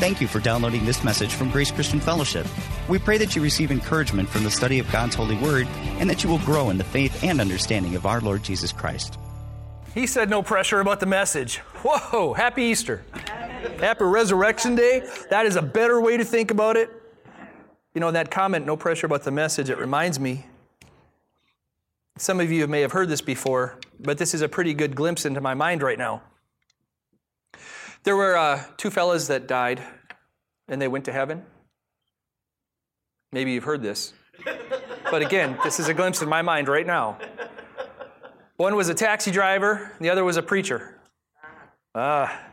Thank you for downloading this message from Grace Christian Fellowship. We pray that you receive encouragement from the study of God's holy word and that you will grow in the faith and understanding of our Lord Jesus Christ. He said no pressure about the message. Whoa, happy Easter. Happy Resurrection Day. That is a better way to think about it. You know, that comment, no pressure about the message, it reminds me. Some of you may have heard this before, but this is a pretty good glimpse into my mind right now. There were uh, two fellas that died and they went to heaven. Maybe you've heard this. But again, this is a glimpse in my mind right now. One was a taxi driver, the other was a preacher. Ah.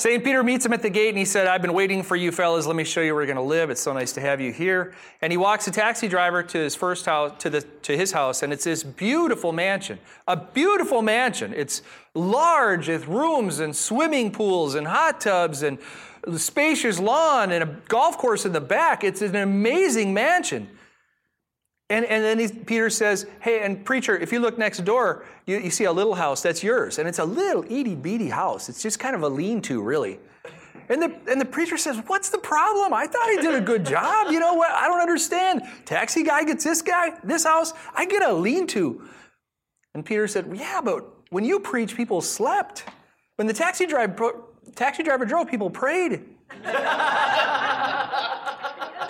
St. Peter meets him at the gate and he said, I've been waiting for you fellas. Let me show you where you're going to live. It's so nice to have you here. And he walks the taxi driver to his first house, to, the, to his house, and it's this beautiful mansion. A beautiful mansion. It's large with rooms and swimming pools and hot tubs and spacious lawn and a golf course in the back. It's an amazing mansion. And, and then he, Peter says, Hey, and preacher, if you look next door, you, you see a little house that's yours. And it's a little itty bitty house. It's just kind of a lean to, really. And the, and the preacher says, What's the problem? I thought he did a good job. You know what? I don't understand. Taxi guy gets this guy, this house. I get a lean to. And Peter said, Yeah, but when you preach, people slept. When the taxi driver, taxi driver drove, people prayed.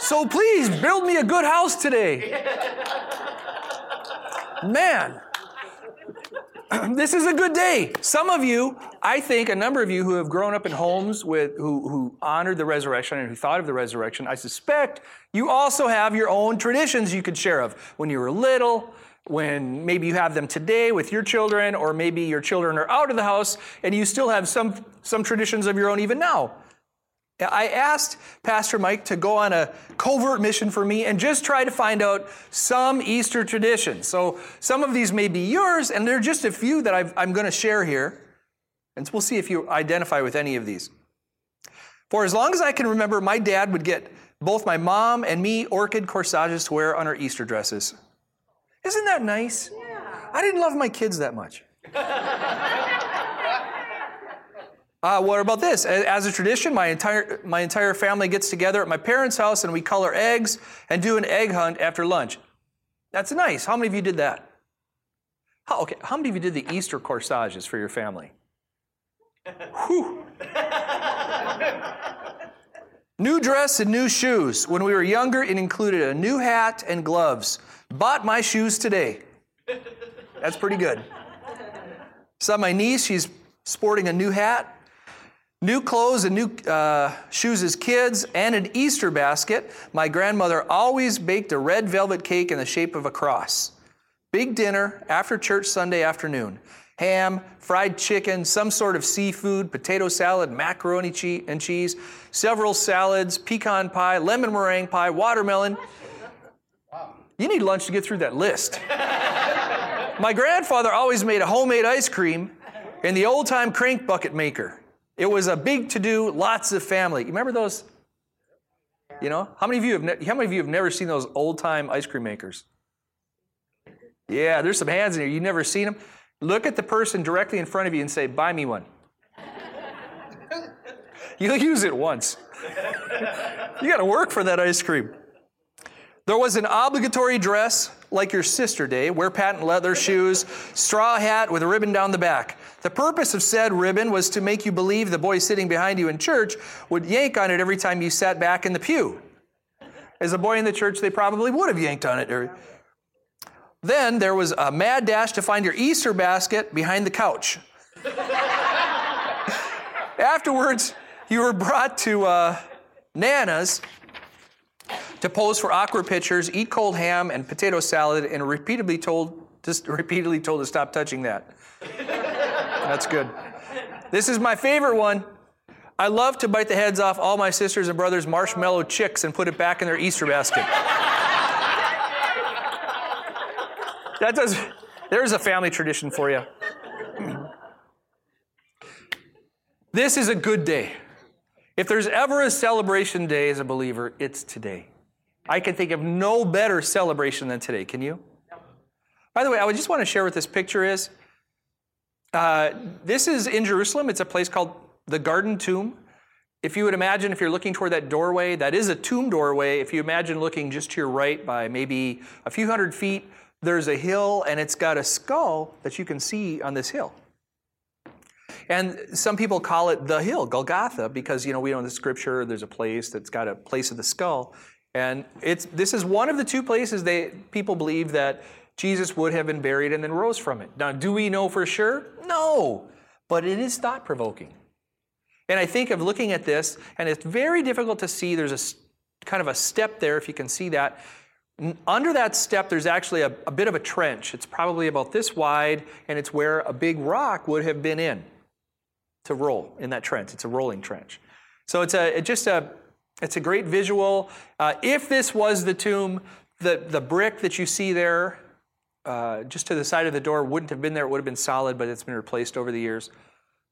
So please build me a good house today. Man, this is a good day. Some of you, I think a number of you who have grown up in homes with who, who honored the resurrection and who thought of the resurrection, I suspect you also have your own traditions you could share of when you were little, when maybe you have them today with your children, or maybe your children are out of the house and you still have some, some traditions of your own even now. I asked Pastor Mike to go on a covert mission for me and just try to find out some Easter traditions. So some of these may be yours, and there are just a few that i am going to share here. And we'll see if you identify with any of these. For as long as I can remember, my dad would get both my mom and me orchid corsages to wear on our Easter dresses. Isn't that nice? Yeah. I didn't love my kids that much. Uh, what about this? As a tradition, my entire, my entire family gets together at my parents' house and we color eggs and do an egg hunt after lunch. That's nice. How many of you did that? How, okay, how many of you did the Easter corsages for your family? Whew. new dress and new shoes. When we were younger, it included a new hat and gloves. Bought my shoes today. That's pretty good. Saw my niece, she's sporting a new hat New clothes and new uh, shoes as kids, and an Easter basket. My grandmother always baked a red velvet cake in the shape of a cross. Big dinner after church Sunday afternoon. Ham, fried chicken, some sort of seafood, potato salad, macaroni and cheese, several salads, pecan pie, lemon meringue pie, watermelon. You need lunch to get through that list. My grandfather always made a homemade ice cream in the old time crank bucket maker. It was a big to do, lots of family. You remember those? You know, how many of you have ne- how many of you have never seen those old time ice cream makers? Yeah, there's some hands in here. You've never seen them. Look at the person directly in front of you and say, "Buy me one." You'll use it once. you got to work for that ice cream. There was an obligatory dress like your sister day, wear patent leather shoes, straw hat with a ribbon down the back. The purpose of said ribbon was to make you believe the boy sitting behind you in church would yank on it every time you sat back in the pew. As a boy in the church, they probably would have yanked on it. Then there was a mad dash to find your Easter basket behind the couch. Afterwards, you were brought to uh, Nana's to pose for awkward pictures, eat cold ham and potato salad, and repeatedly told, just repeatedly told to stop touching that. That's good. This is my favorite one. I love to bite the heads off all my sisters and brothers' marshmallow chicks and put it back in their Easter basket. that does, there's a family tradition for you. This is a good day. If there's ever a celebration day as a believer, it's today. I can think of no better celebration than today. Can you? By the way, I would just want to share what this picture is. Uh, this is in Jerusalem. It's a place called the Garden Tomb. if you would imagine, if you're looking toward that doorway, that is a tomb doorway. If you imagine looking just to your right by maybe a few hundred feet, there's a hill and it's got a skull that you can see on this hill. And some people call it the hill, Golgotha, because you know we know in the scripture there's a place that's got a place of the skull. And it's this is one of the two places they people believe that Jesus would have been buried and then rose from it. Now, do we know for sure? No. But it is thought provoking. And I think of looking at this, and it's very difficult to see. There's a kind of a step there, if you can see that. Under that step, there's actually a, a bit of a trench. It's probably about this wide, and it's where a big rock would have been in to roll in that trench. It's a rolling trench. So it's a just a it's a great visual. Uh, if this was the tomb, the the brick that you see there, uh, just to the side of the door, wouldn't have been there. It would have been solid, but it's been replaced over the years.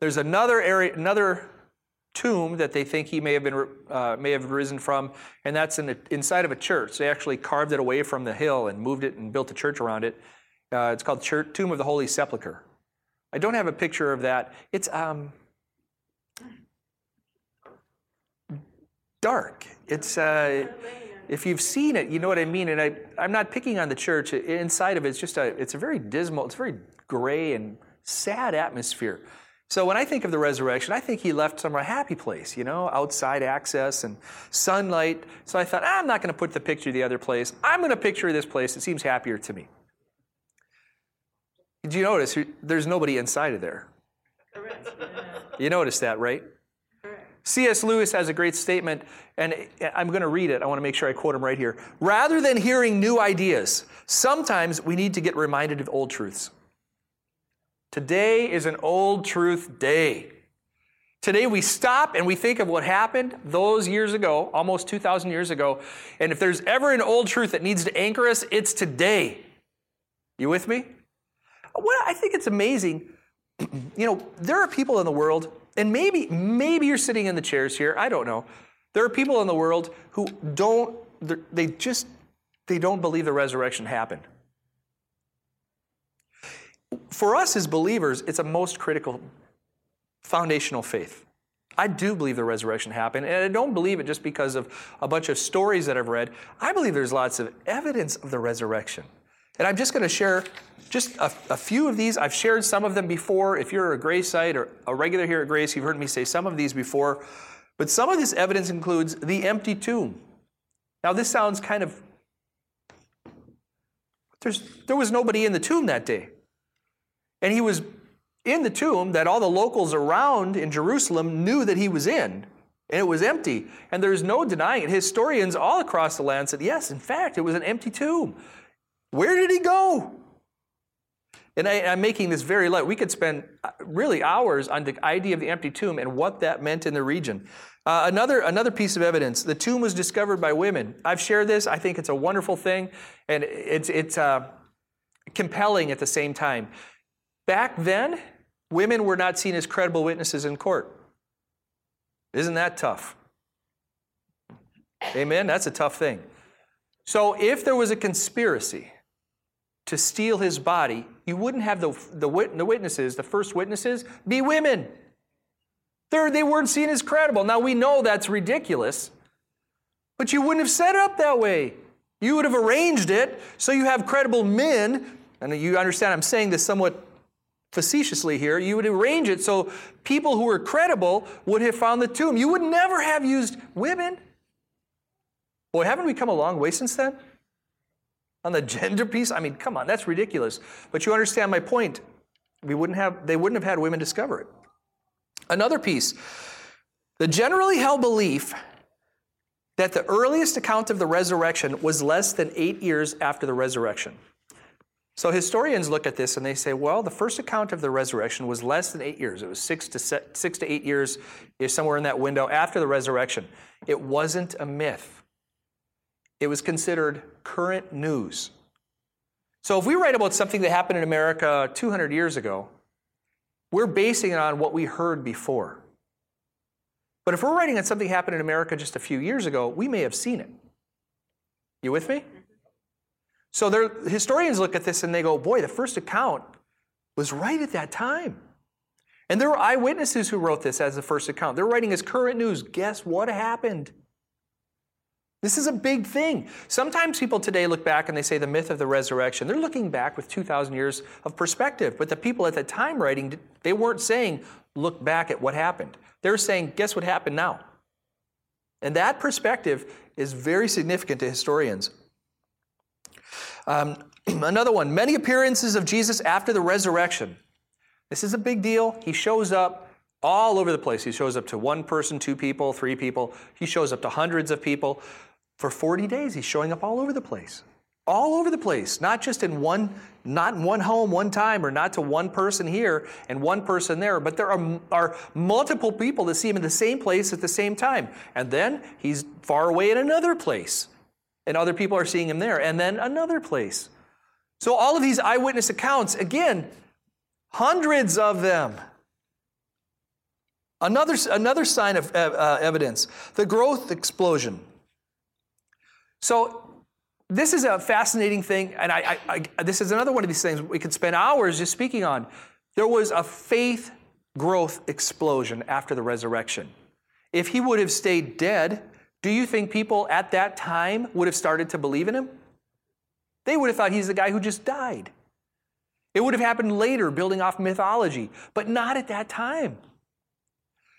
There's another area, another tomb that they think he may have been uh, may have risen from, and that's in the, inside of a church. They actually carved it away from the hill and moved it and built a church around it. Uh, it's called church, Tomb of the Holy Sepulchre. I don't have a picture of that. It's um, dark. It's uh, if you've seen it, you know what I mean. And I, I'm not picking on the church. Inside of it, it's just a, it's a very dismal, it's a very gray and sad atmosphere. So when I think of the resurrection, I think he left somewhere a happy place, you know, outside access and sunlight. So I thought, ah, I'm not going to put the picture of the other place. I'm going to picture this place. It seems happier to me. Did you notice there's nobody inside of there? You noticed that, right? C.S. Lewis has a great statement, and I'm going to read it. I want to make sure I quote him right here. Rather than hearing new ideas, sometimes we need to get reminded of old truths. Today is an old truth day. Today we stop and we think of what happened those years ago, almost 2,000 years ago. And if there's ever an old truth that needs to anchor us, it's today. You with me? Well, I think it's amazing. You know, there are people in the world, and maybe, maybe you're sitting in the chairs here, I don't know. There are people in the world who don't, they just, they don't believe the resurrection happened for us as believers, it's a most critical foundational faith. I do believe the resurrection happened, and I don't believe it just because of a bunch of stories that I've read. I believe there's lots of evidence of the resurrection. And I'm just going to share just a, a, few of these. I've shared some of them before. If you're a Grace site or a regular here at Grace, you've heard me say some of these before. But some of this evidence includes the empty tomb. Now, this sounds kind of. There's, there was nobody in the tomb that day. And he was in the tomb that all the locals around in Jerusalem knew that he was in, and it was empty. And there's no denying it. Historians all across the land said, yes, in fact, it was an empty tomb. Where did he go? And I, am making this very light. We could spend uh, really hours on the idea of the empty tomb and what that meant in the region. Uh, another, another piece of evidence the tomb was discovered by women. I've shared this. I think it's a wonderful thing, and it's, it's uh, compelling at the same time. Back then, women were not seen as credible witnesses in court. Isn't that tough? Amen? That's a tough thing. So, if there was a conspiracy to steal his body, you wouldn't have the, the, the witnesses, the first witnesses, be women. They're, they weren't seen as credible. Now, we know that's ridiculous, but you wouldn't have set it up that way. You would have arranged it so you have credible men, and you understand I'm saying this somewhat facetiously here, you would arrange it so people who were credible would have found the tomb. You would never have used women. Boy, haven't we come a long way since then? On the gender piece? I mean, come on, that's ridiculous. But you understand my point. We wouldn't have, they wouldn't have had women discover it. Another piece the generally held belief that the earliest account of the resurrection was less than eight years after the resurrection. So historians look at this and they say, well, the first account of the resurrection was less than eight years. It was six to, six to eight years, somewhere in that window after the resurrection. It wasn't a myth. It was considered current news. So if we write about something that happened in America 200 years ago, we're basing it on what we heard before. But if we're writing on something happened in America just a few years ago, we may have seen it. You with me? So historians look at this and they go, boy, the first account was right at that time. And there were eyewitnesses who wrote this as the first account. They're writing as current news. Guess what happened? This is a big thing. Sometimes people today look back and they say the myth of the resurrection. They're looking back with 2,000 years of perspective. But the people at the time writing, they weren't saying, look back at what happened. They're saying, guess what happened now? And that perspective is very significant to historians. Um, another one many appearances of Jesus after the resurrection. This is a big deal. He shows up all over the place. He shows up to one person, two people, three people. He shows up to hundreds of people. For 40 days, he's showing up all over the place. All over the place, not just in one, not in one home, one time, or not to one person here and one person there, but there are, are multiple people that see him in the same place at the same time. And then he's far away in another place, and other people are seeing him there, and then another place. So all of these eyewitness accounts, again, hundreds of them. Another, another sign of uh, evidence the growth explosion. So, this is a fascinating thing, and I, I, I, this is another one of these things we could spend hours just speaking on. There was a faith growth explosion after the resurrection. If he would have stayed dead, do you think people at that time would have started to believe in him? They would have thought he's the guy who just died. It would have happened later, building off mythology, but not at that time.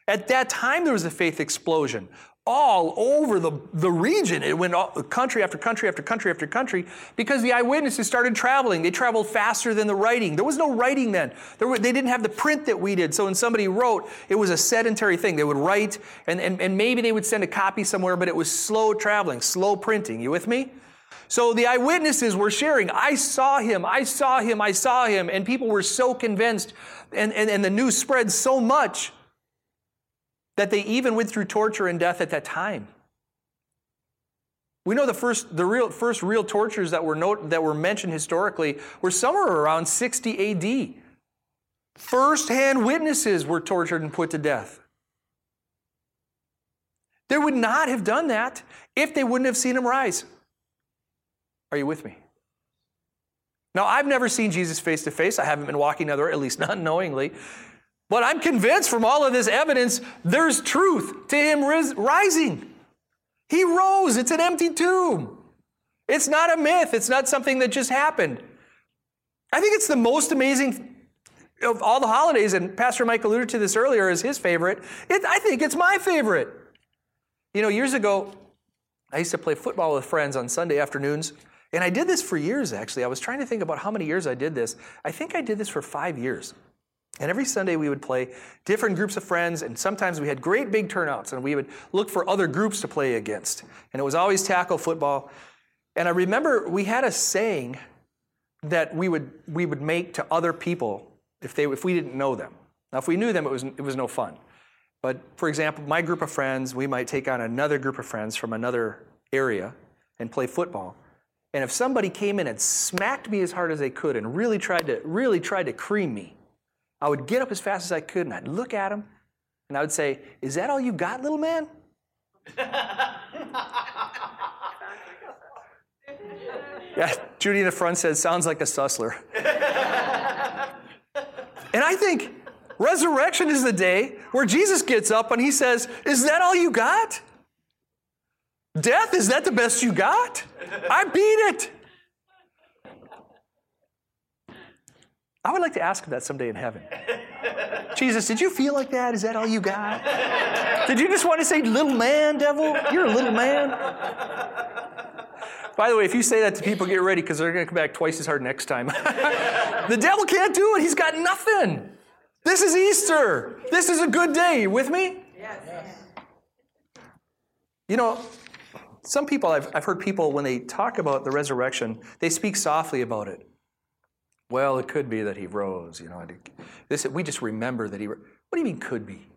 At that time, there was a faith explosion all over the, the region. It went all, country after country after country after country because the eyewitnesses started traveling. They traveled faster than the writing. There was no writing then. Were, they didn't have the print that we did. So when somebody wrote, it was a sedentary thing. They would write and, and, and maybe they would send a copy somewhere, but it was slow traveling, slow printing. You with me? So the eyewitnesses were sharing, I saw him, I saw him, I saw him. And people were so convinced, and, and, and the news spread so much that they even went through torture and death at that time. We know the first, the real, first real tortures that were, note, that were mentioned historically were somewhere around 60 AD. First-hand witnesses were tortured and put to death. They would not have done that if they wouldn't have seen him rise. Are you with me? Now, I've never seen Jesus face to face. I haven't been walking other, at least not knowingly. But I'm convinced from all of this evidence, there's truth to him rising. He rose. It's an empty tomb. It's not a myth. It's not something that just happened. I think it's the most amazing of all the holidays, and Pastor Mike alluded to this earlier as his favorite. It, I think it's my favorite. You know, years ago, I used to play football with friends on Sunday afternoons, and I did this for years, actually. I was trying to think about how many years I did this. I think I did this for five years. And every Sunday we would play different groups of friends, and sometimes we had great big turnouts, and we would look for other groups to play against. And it was always tackle football. And I remember we had a saying that we would, we would make to other people if, they, if we didn't know them. Now, if we knew them, it was, it was no fun. But for example, my group of friends, we might take on another group of friends from another area and play football. And if somebody came in and smacked me as hard as they could and really tried to, really tried to cream me, I would get up as fast as I could and I'd look at him and I would say, Is that all you got, little man? yeah, Judy in the front said, Sounds like a sussler. and I think resurrection is the day where Jesus gets up and he says, Is that all you got? Death, is that the best you got? I beat it. I would like to ask him that someday in heaven. Jesus, did you feel like that? Is that all you got? Did you just want to say, little man, devil? You're a little man. By the way, if you say that to people, get ready because they're going to come back twice as hard next time. the devil can't do it. He's got nothing. This is Easter. This is a good day. You with me? Yes. You know, some people, I've, I've heard people, when they talk about the resurrection, they speak softly about it. Well, it could be that he rose. You know, this, we just remember that he. What do you mean could be?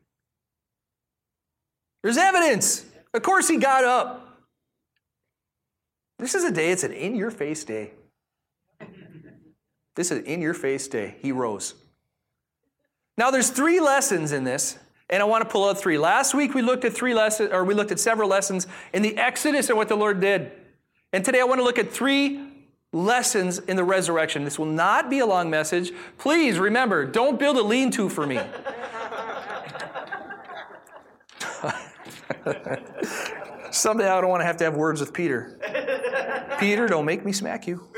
There's evidence. Of course, he got up. This is a day. It's an in-your-face day. This is in-your-face day. He rose. Now, there's three lessons in this, and I want to pull out three. Last week we looked at three lessons, or we looked at several lessons in the Exodus and what the Lord did. And today I want to look at three lessons in the resurrection. This will not be a long message. Please remember, don't build a lean to for me. Someday I don't want to have to have words with Peter. Peter, don't make me smack you.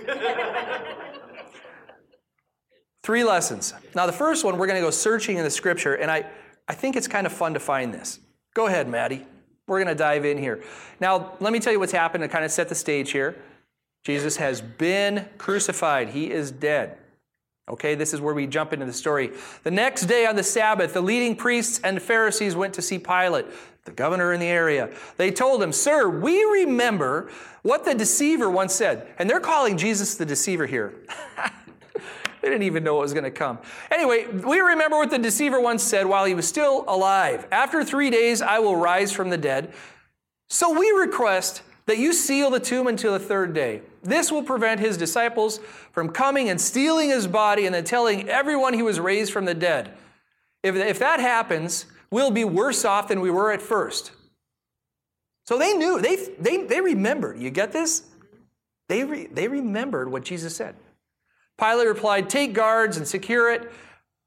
Three lessons. Now, the first one, we're going to go searching in the scripture, and I, I think it's kind of fun to find this. Go ahead, Maddie. We're going to dive in here. Now, let me tell you what's happened to kind of set the stage here. Jesus has been crucified, he is dead. Okay, this is where we jump into the story. The next day on the Sabbath, the leading priests and Pharisees went to see Pilate, the governor in the area. They told him, Sir, we remember what the deceiver once said. And they're calling Jesus the deceiver here. they didn't even know what was going to come. Anyway, we remember what the deceiver once said while he was still alive After three days, I will rise from the dead. So we request that you seal the tomb until the third day. This will prevent his disciples from coming and stealing his body and then telling everyone he was raised from the dead. If, if that happens, we'll be worse off than we were at first. So they knew, they, they, they remembered. You get this? They, re, they remembered what Jesus said. Pilate replied, Take guards and secure it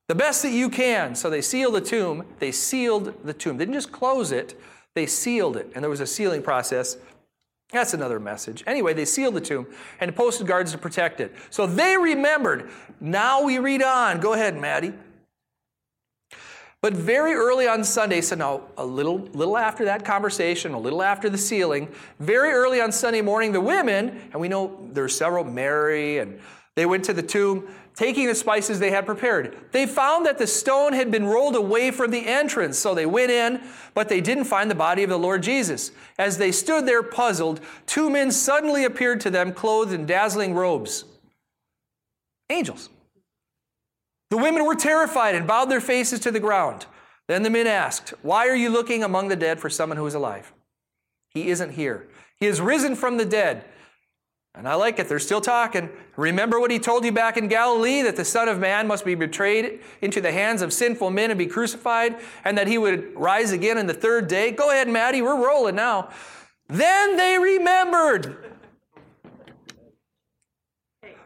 the best that you can. So they sealed the tomb. They sealed the tomb. They didn't just close it, they sealed it. And there was a sealing process that's another message. Anyway, they sealed the tomb and posted guards to protect it. So they remembered. Now we read on. Go ahead, Maddie. But very early on Sunday, so now a little, little after that conversation, a little after the sealing, very early on Sunday morning, the women, and we know there's several, Mary, and they went to the tomb taking the spices they had prepared. They found that the stone had been rolled away from the entrance, so they went in, but they didn't find the body of the Lord Jesus. As they stood there puzzled, two men suddenly appeared to them clothed in dazzling robes. Angels. The women were terrified and bowed their faces to the ground. Then the men asked, Why are you looking among the dead for someone who is alive? He isn't here. He is risen from the dead. And I like it. They're still talking. Remember what he told you back in Galilee that the Son of Man must be betrayed into the hands of sinful men and be crucified, and that he would rise again in the third day? Go ahead, Maddie. We're rolling now. Then they remembered.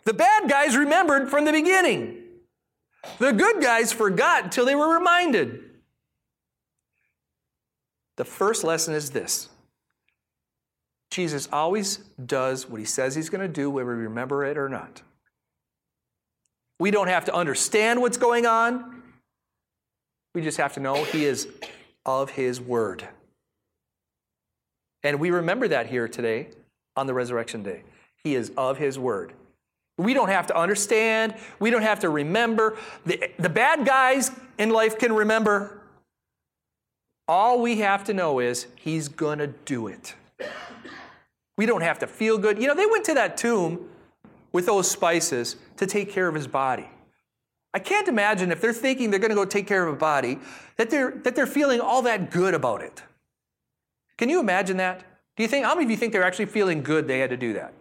The bad guys remembered from the beginning. The good guys forgot until they were reminded. The first lesson is this Jesus always does what he says he's going to do, whether we remember it or not. We don't have to understand what's going on. We just have to know he is of his word. And we remember that here today on the resurrection day. He is of his word. We don't have to understand. We don't have to remember. The, the bad guys in life can remember. All we have to know is he's going to do it. We don't have to feel good. You know, they went to that tomb with those spices to take care of his body. I can't imagine if they're thinking they're going to go take care of a body that they're, that they're feeling all that good about it. Can you imagine that? Do you think, how many of you think they're actually feeling good they had to do that?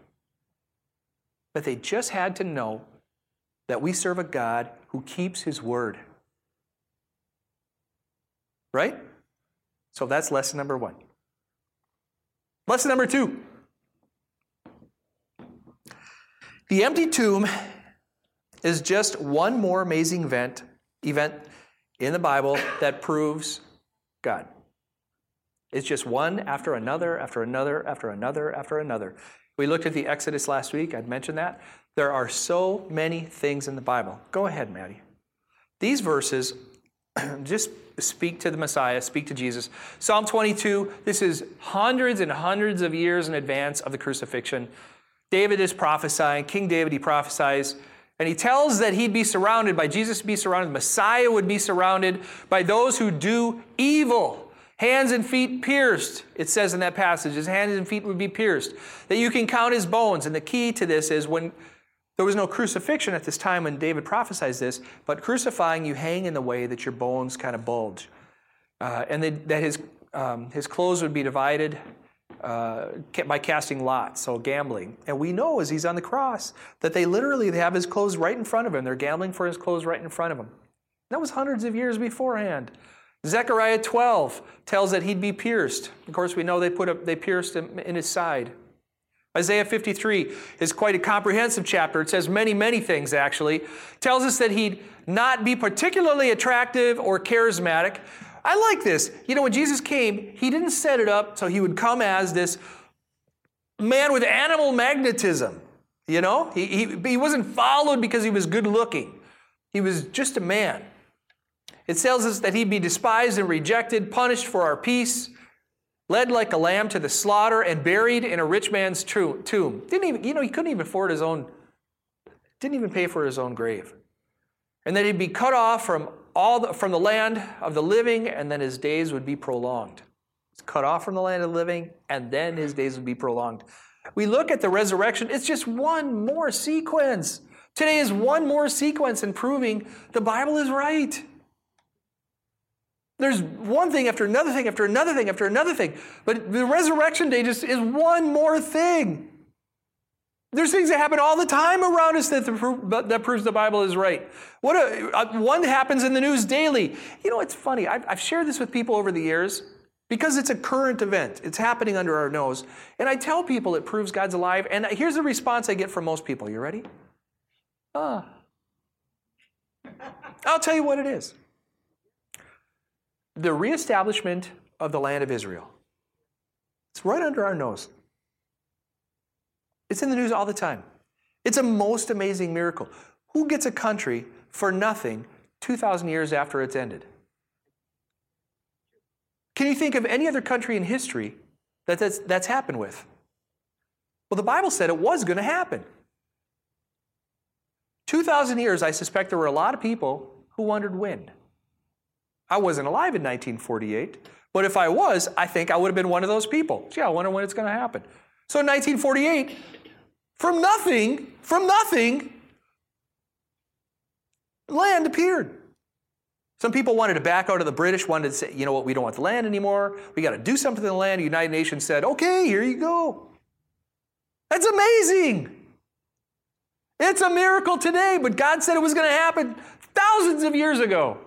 But they just had to know that we serve a God who keeps his word. Right? So that's lesson number one. Lesson number two The empty tomb is just one more amazing event, event in the Bible that proves God. It's just one after another, after another, after another, after another. We looked at the Exodus last week. I'd mentioned that. There are so many things in the Bible. Go ahead, Maddie. These verses just speak to the Messiah, speak to Jesus. Psalm 22, this is hundreds and hundreds of years in advance of the crucifixion. David is prophesying, King David, he prophesies, and he tells that he'd be surrounded by Jesus, be surrounded, Messiah would be surrounded by those who do evil. Hands and feet pierced, it says in that passage. His hands and feet would be pierced. That you can count his bones. And the key to this is when there was no crucifixion at this time when David prophesies this, but crucifying, you hang in the way that your bones kind of bulge. Uh, and that his, um, his clothes would be divided uh, by casting lots, so gambling. And we know as he's on the cross that they literally they have his clothes right in front of him. They're gambling for his clothes right in front of him. That was hundreds of years beforehand. Zechariah 12 tells that he'd be pierced. Of course, we know they put a, they pierced him in his side. Isaiah 53 is quite a comprehensive chapter. It says many, many things actually. It tells us that he'd not be particularly attractive or charismatic, I like this. You know, when Jesus came, he didn't set it up so he would come as this man with animal magnetism. You know, he, he, he wasn't followed because he was good looking, he was just a man. It tells us that he'd be despised and rejected, punished for our peace, led like a lamb to the slaughter, and buried in a rich man's tomb. Didn't even, you know, he couldn't even afford his own, didn't even pay for his own grave. And that he'd be cut off from all the, from the land of the living, and then his days would be prolonged. He's cut off from the land of the living, and then his days would be prolonged. We look at the resurrection, it's just one more sequence. Today is one more sequence in proving the Bible is right. There's one thing after another thing after another thing after another thing. But the resurrection day just is one more thing. There's things that happen all the time around us that, that proves the Bible is right. What a, uh, one happens in the news daily. You know, it's funny. I've, I've shared this with people over the years because it's a current event. It's happening under our nose. And I tell people it proves God's alive. And here's the response I get from most people. You ready? Ah. I'll tell you what it is the reestablishment of the land of Israel. It's right under our nose. It's in the news all the time. It's a most amazing miracle. Who gets a country for nothing 2,000 years after it's ended? Can you think of any other country in history that that's, that's happened with? Well, the Bible said it was going to happen. 2,000 years, I suspect there were a lot of people who wondered when. I wasn't alive in 1948, but if I was, I think I would have been one of those people. Gee, I wonder when it's going to happen. So in 1948, from nothing, from nothing, land appeared. Some people wanted to back out of the British, wanted to say, you know what, we don't want the land anymore. We got to do something to the land. The United Nations said, okay, here you go. That's amazing. It's a miracle today, but God said it was going to happen thousands of years ago.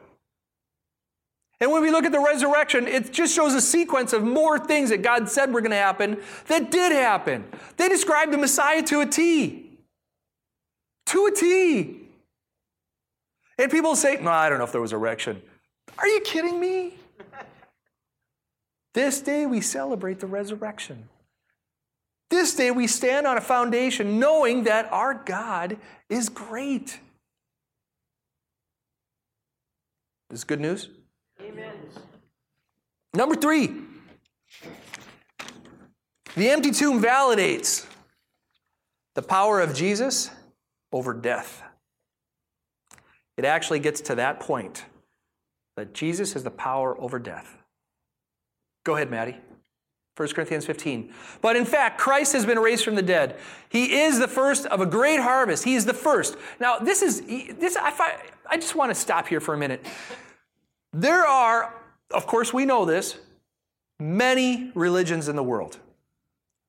And when we look at the resurrection, it just shows a sequence of more things that God said were going to happen that did happen. They described the Messiah to a T. To a T. And people say, no, I don't know if there was a resurrection. Are you kidding me? this day we celebrate the resurrection. This day we stand on a foundation knowing that our God is great. This is good news? Amen. Number three, the empty tomb validates the power of Jesus over death. It actually gets to that point that Jesus has the power over death. Go ahead, Maddie. 1 Corinthians 15. But in fact, Christ has been raised from the dead. He is the first of a great harvest. He is the first. Now, this is this I find, I just want to stop here for a minute. There are, of course, we know this, many religions in the world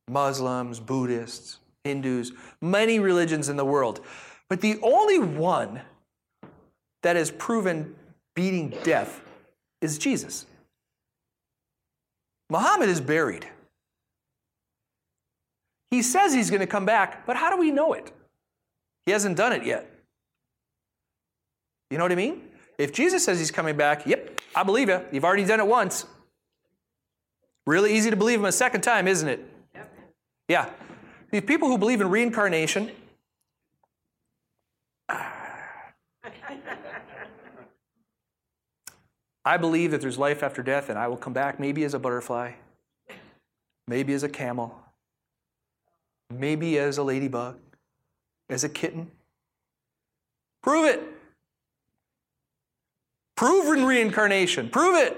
Muslims, Buddhists, Hindus, many religions in the world. But the only one that has proven beating death is Jesus. Muhammad is buried. He says he's going to come back, but how do we know it? He hasn't done it yet. You know what I mean? If Jesus says he's coming back, yep, I believe you. You've already done it once. Really easy to believe him a second time, isn't it? Yep. Yeah. These people who believe in reincarnation, I believe that there's life after death and I will come back maybe as a butterfly, maybe as a camel, maybe as a ladybug, as a kitten. Prove it. Prove in reincarnation. Prove it.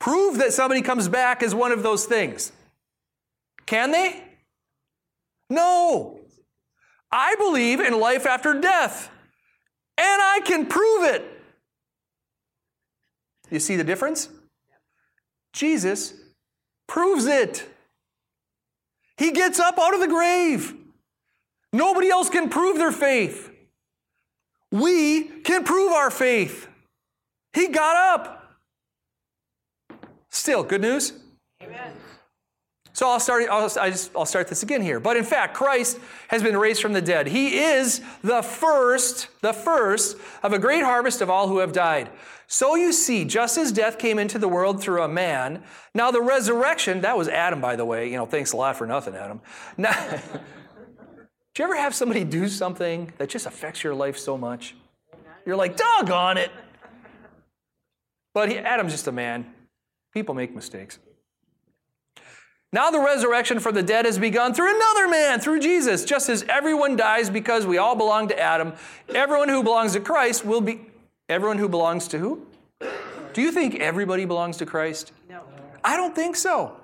Prove that somebody comes back as one of those things. Can they? No. I believe in life after death, and I can prove it. You see the difference? Jesus proves it. He gets up out of the grave. Nobody else can prove their faith. We can prove our faith. He got up. Still, good news? Amen. So I'll start, I'll, I just, I'll start this again here. But in fact, Christ has been raised from the dead. He is the first, the first of a great harvest of all who have died. So you see, just as death came into the world through a man, now the resurrection, that was Adam, by the way. You know, thanks a lot for nothing, Adam. Now, do you ever have somebody do something that just affects your life so much? You're like, doggone it. But he, Adam's just a man. People make mistakes. Now the resurrection from the dead has begun through another man, through Jesus. Just as everyone dies because we all belong to Adam, everyone who belongs to Christ will be. Everyone who belongs to who? Do you think everybody belongs to Christ? No. I don't think so.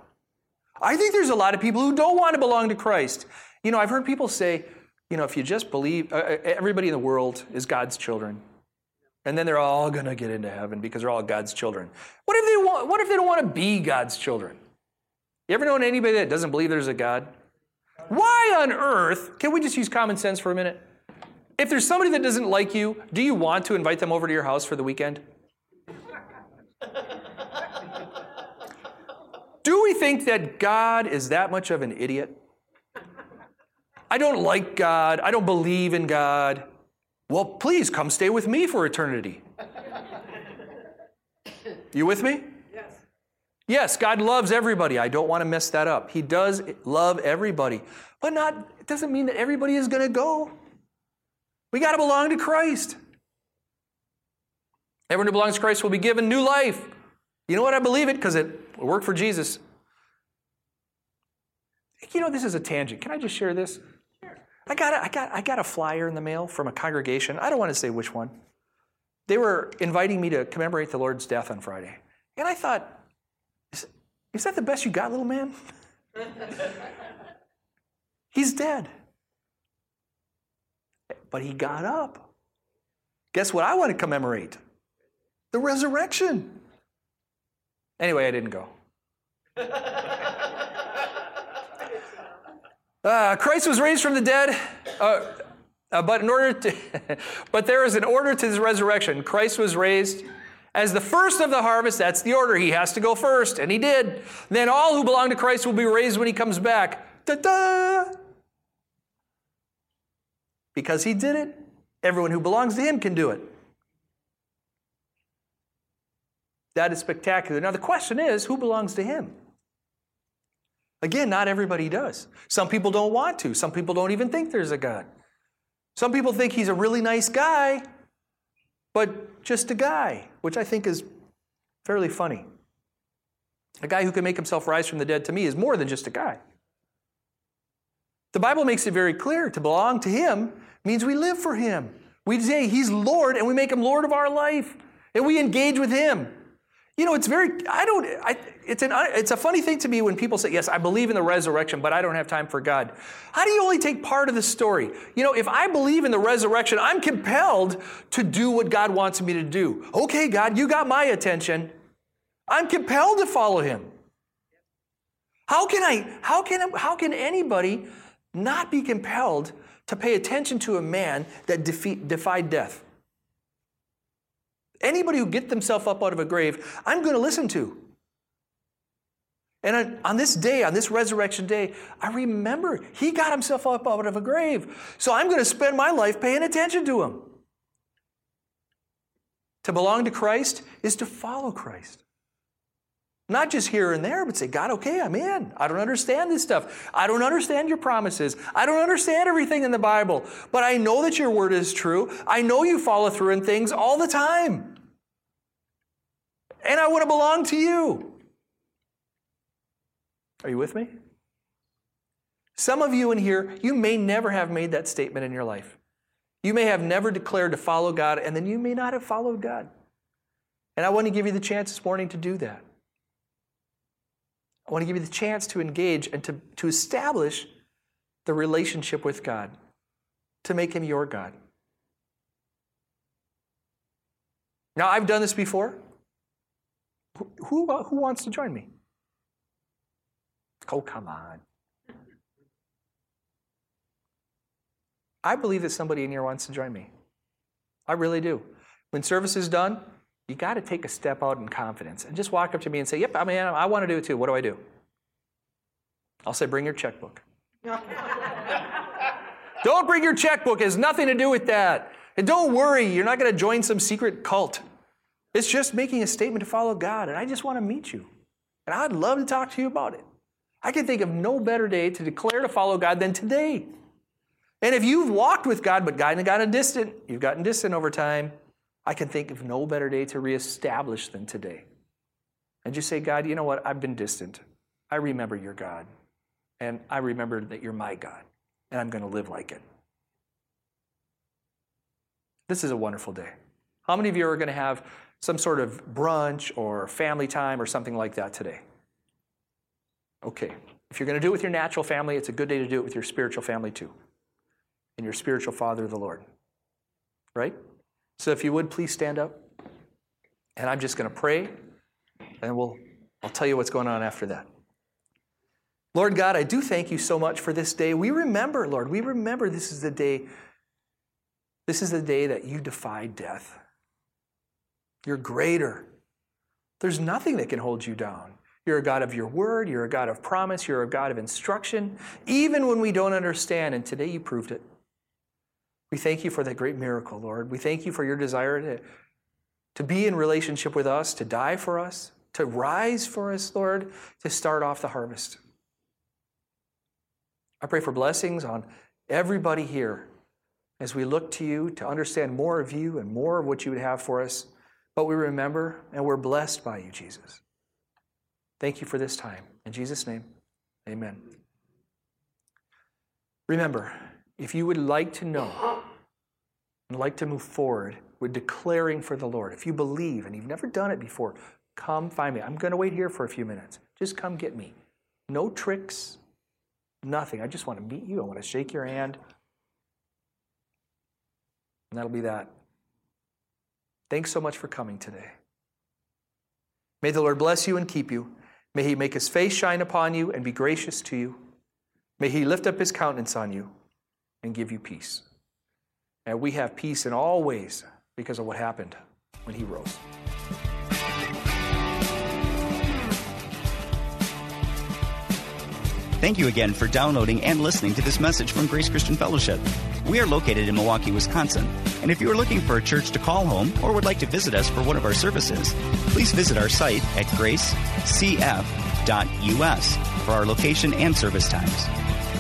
I think there's a lot of people who don't want to belong to Christ. You know, I've heard people say, you know, if you just believe, uh, uh everybody in the world is God's children. And then they're all going to get into heaven because they're all God's children. What if they want, what if they don't want to be God's children? You ever known anybody that doesn't believe there's a God? Why on earth, can we just use common sense for a minute? If there's somebody that doesn't like you, do you want to invite them over to your house for the weekend? do we think that God is that much of an idiot? I don't like God. I don't believe in God. Well, please come stay with me for eternity. You with me? Yes, Yes, God loves everybody. I don't want to mess that up. He does love everybody. But not it doesn't mean that everybody is going to go. We got to belong to Christ. Everyone who belongs to Christ will be given new life. You know what? I believe it because it worked for Jesus. You know, this is a tangent. Can I just share this? I got, a, I, got, I got a flyer in the mail from a congregation. I don't want to say which one. They were inviting me to commemorate the Lord's death on Friday. And I thought, is that the best you got, little man? He's dead. But he got up. Guess what I want to commemorate? The resurrection. Anyway, I didn't go. Uh, Christ was raised from the dead, uh, uh, but in order to, but there is an order to his resurrection. Christ was raised as the first of the harvest, that's the order. He has to go first, and he did. Then all who belong to Christ will be raised when he comes back. Da da! Because he did it, everyone who belongs to him can do it. That is spectacular. Now, the question is who belongs to him? Again, not everybody does. Some people don't want to. Some people don't even think there's a God. Some people think he's a really nice guy, but just a guy, which I think is fairly funny. A guy who can make himself rise from the dead to me is more than just a guy. The Bible makes it very clear to belong to Him means we live for Him. We say He's Lord and we make Him Lord of our life and we engage with Him. You know, it's very, I don't, I, it's, an, it's a funny thing to me when people say, Yes, I believe in the resurrection, but I don't have time for God. How do you only take part of the story? You know, if I believe in the resurrection, I'm compelled to do what God wants me to do. Okay, God, you got my attention. I'm compelled to follow Him. How can I, how can, how can anybody not be compelled to pay attention to a man that defeat, defied death? Anybody who get themselves up out of a grave, I'm going to listen to. And on, this day, on this resurrection day, I remember he got himself up out of a grave. So I'm going to spend my life paying attention to him. To belong to Christ is to follow Christ. Not just here and there, but say, God, okay, I'm in. I don't understand this stuff. I don't understand your promises. I don't understand everything in the Bible. But I know that your word is true. I know you follow through in things all the time. And I want to belong to you. Are you with me? Some of you in here, you may never have made that statement in your life. You may have never declared to follow God, and then you may not have followed God. And I want to give you the chance this morning to do that. I want to give you the chance to engage and to, to establish the relationship with God, to make Him your God. Now, I've done this before. Who, who uh, wants to join me? Oh, come on. I believe that somebody in here wants to join me. I really do. When service is done, you got to take a step out in confidence and just walk up to me and say, Yep, I mean, I want to do it too. What do I do? I'll say, bring your checkbook. don't bring your checkbook. It has nothing to do with that. And don't worry, you're not going to join some secret cult. It's just making a statement to follow God, and I just want to meet you. And I'd love to talk to you about it. I can think of no better day to declare to follow God than today. And if you've walked with God but gotten, gotten distant, you've gotten distant over time, I can think of no better day to reestablish than today. And just say, God, you know what? I've been distant. I remember your God. And I remember that you're my God. And I'm going to live like it. This is a wonderful day. How many of you are going to have some sort of brunch or family time or something like that today? Okay. If you're going to do it with your natural family, it's a good day to do it with your spiritual family too. And your spiritual father, the Lord. Right? So if you would please stand up. And I'm just going to pray and we'll I'll tell you what's going on after that. Lord God, I do thank you so much for this day. We remember, Lord, we remember this is the day this is the day that you defied death. You're greater. There's nothing that can hold you down. You're a God of your word. You're a God of promise. You're a God of instruction, even when we don't understand. And today you proved it. We thank you for that great miracle, Lord. We thank you for your desire to, to be in relationship with us, to die for us, to rise for us, Lord, to start off the harvest. I pray for blessings on everybody here as we look to you to understand more of you and more of what you would have for us. But we remember and we're blessed by you, Jesus. Thank you for this time. In Jesus' name, amen. Remember, if you would like to know and like to move forward with declaring for the Lord, if you believe and you've never done it before, come find me. I'm going to wait here for a few minutes. Just come get me. No tricks, nothing. I just want to meet you. I want to shake your hand. And that'll be that. Thanks so much for coming today. May the Lord bless you and keep you. May he make his face shine upon you and be gracious to you. May he lift up his countenance on you and give you peace. And we have peace in all ways because of what happened when he rose. Thank you again for downloading and listening to this message from Grace Christian Fellowship. We are located in Milwaukee, Wisconsin. And if you are looking for a church to call home or would like to visit us for one of our services, please visit our site at gracecf.us for our location and service times.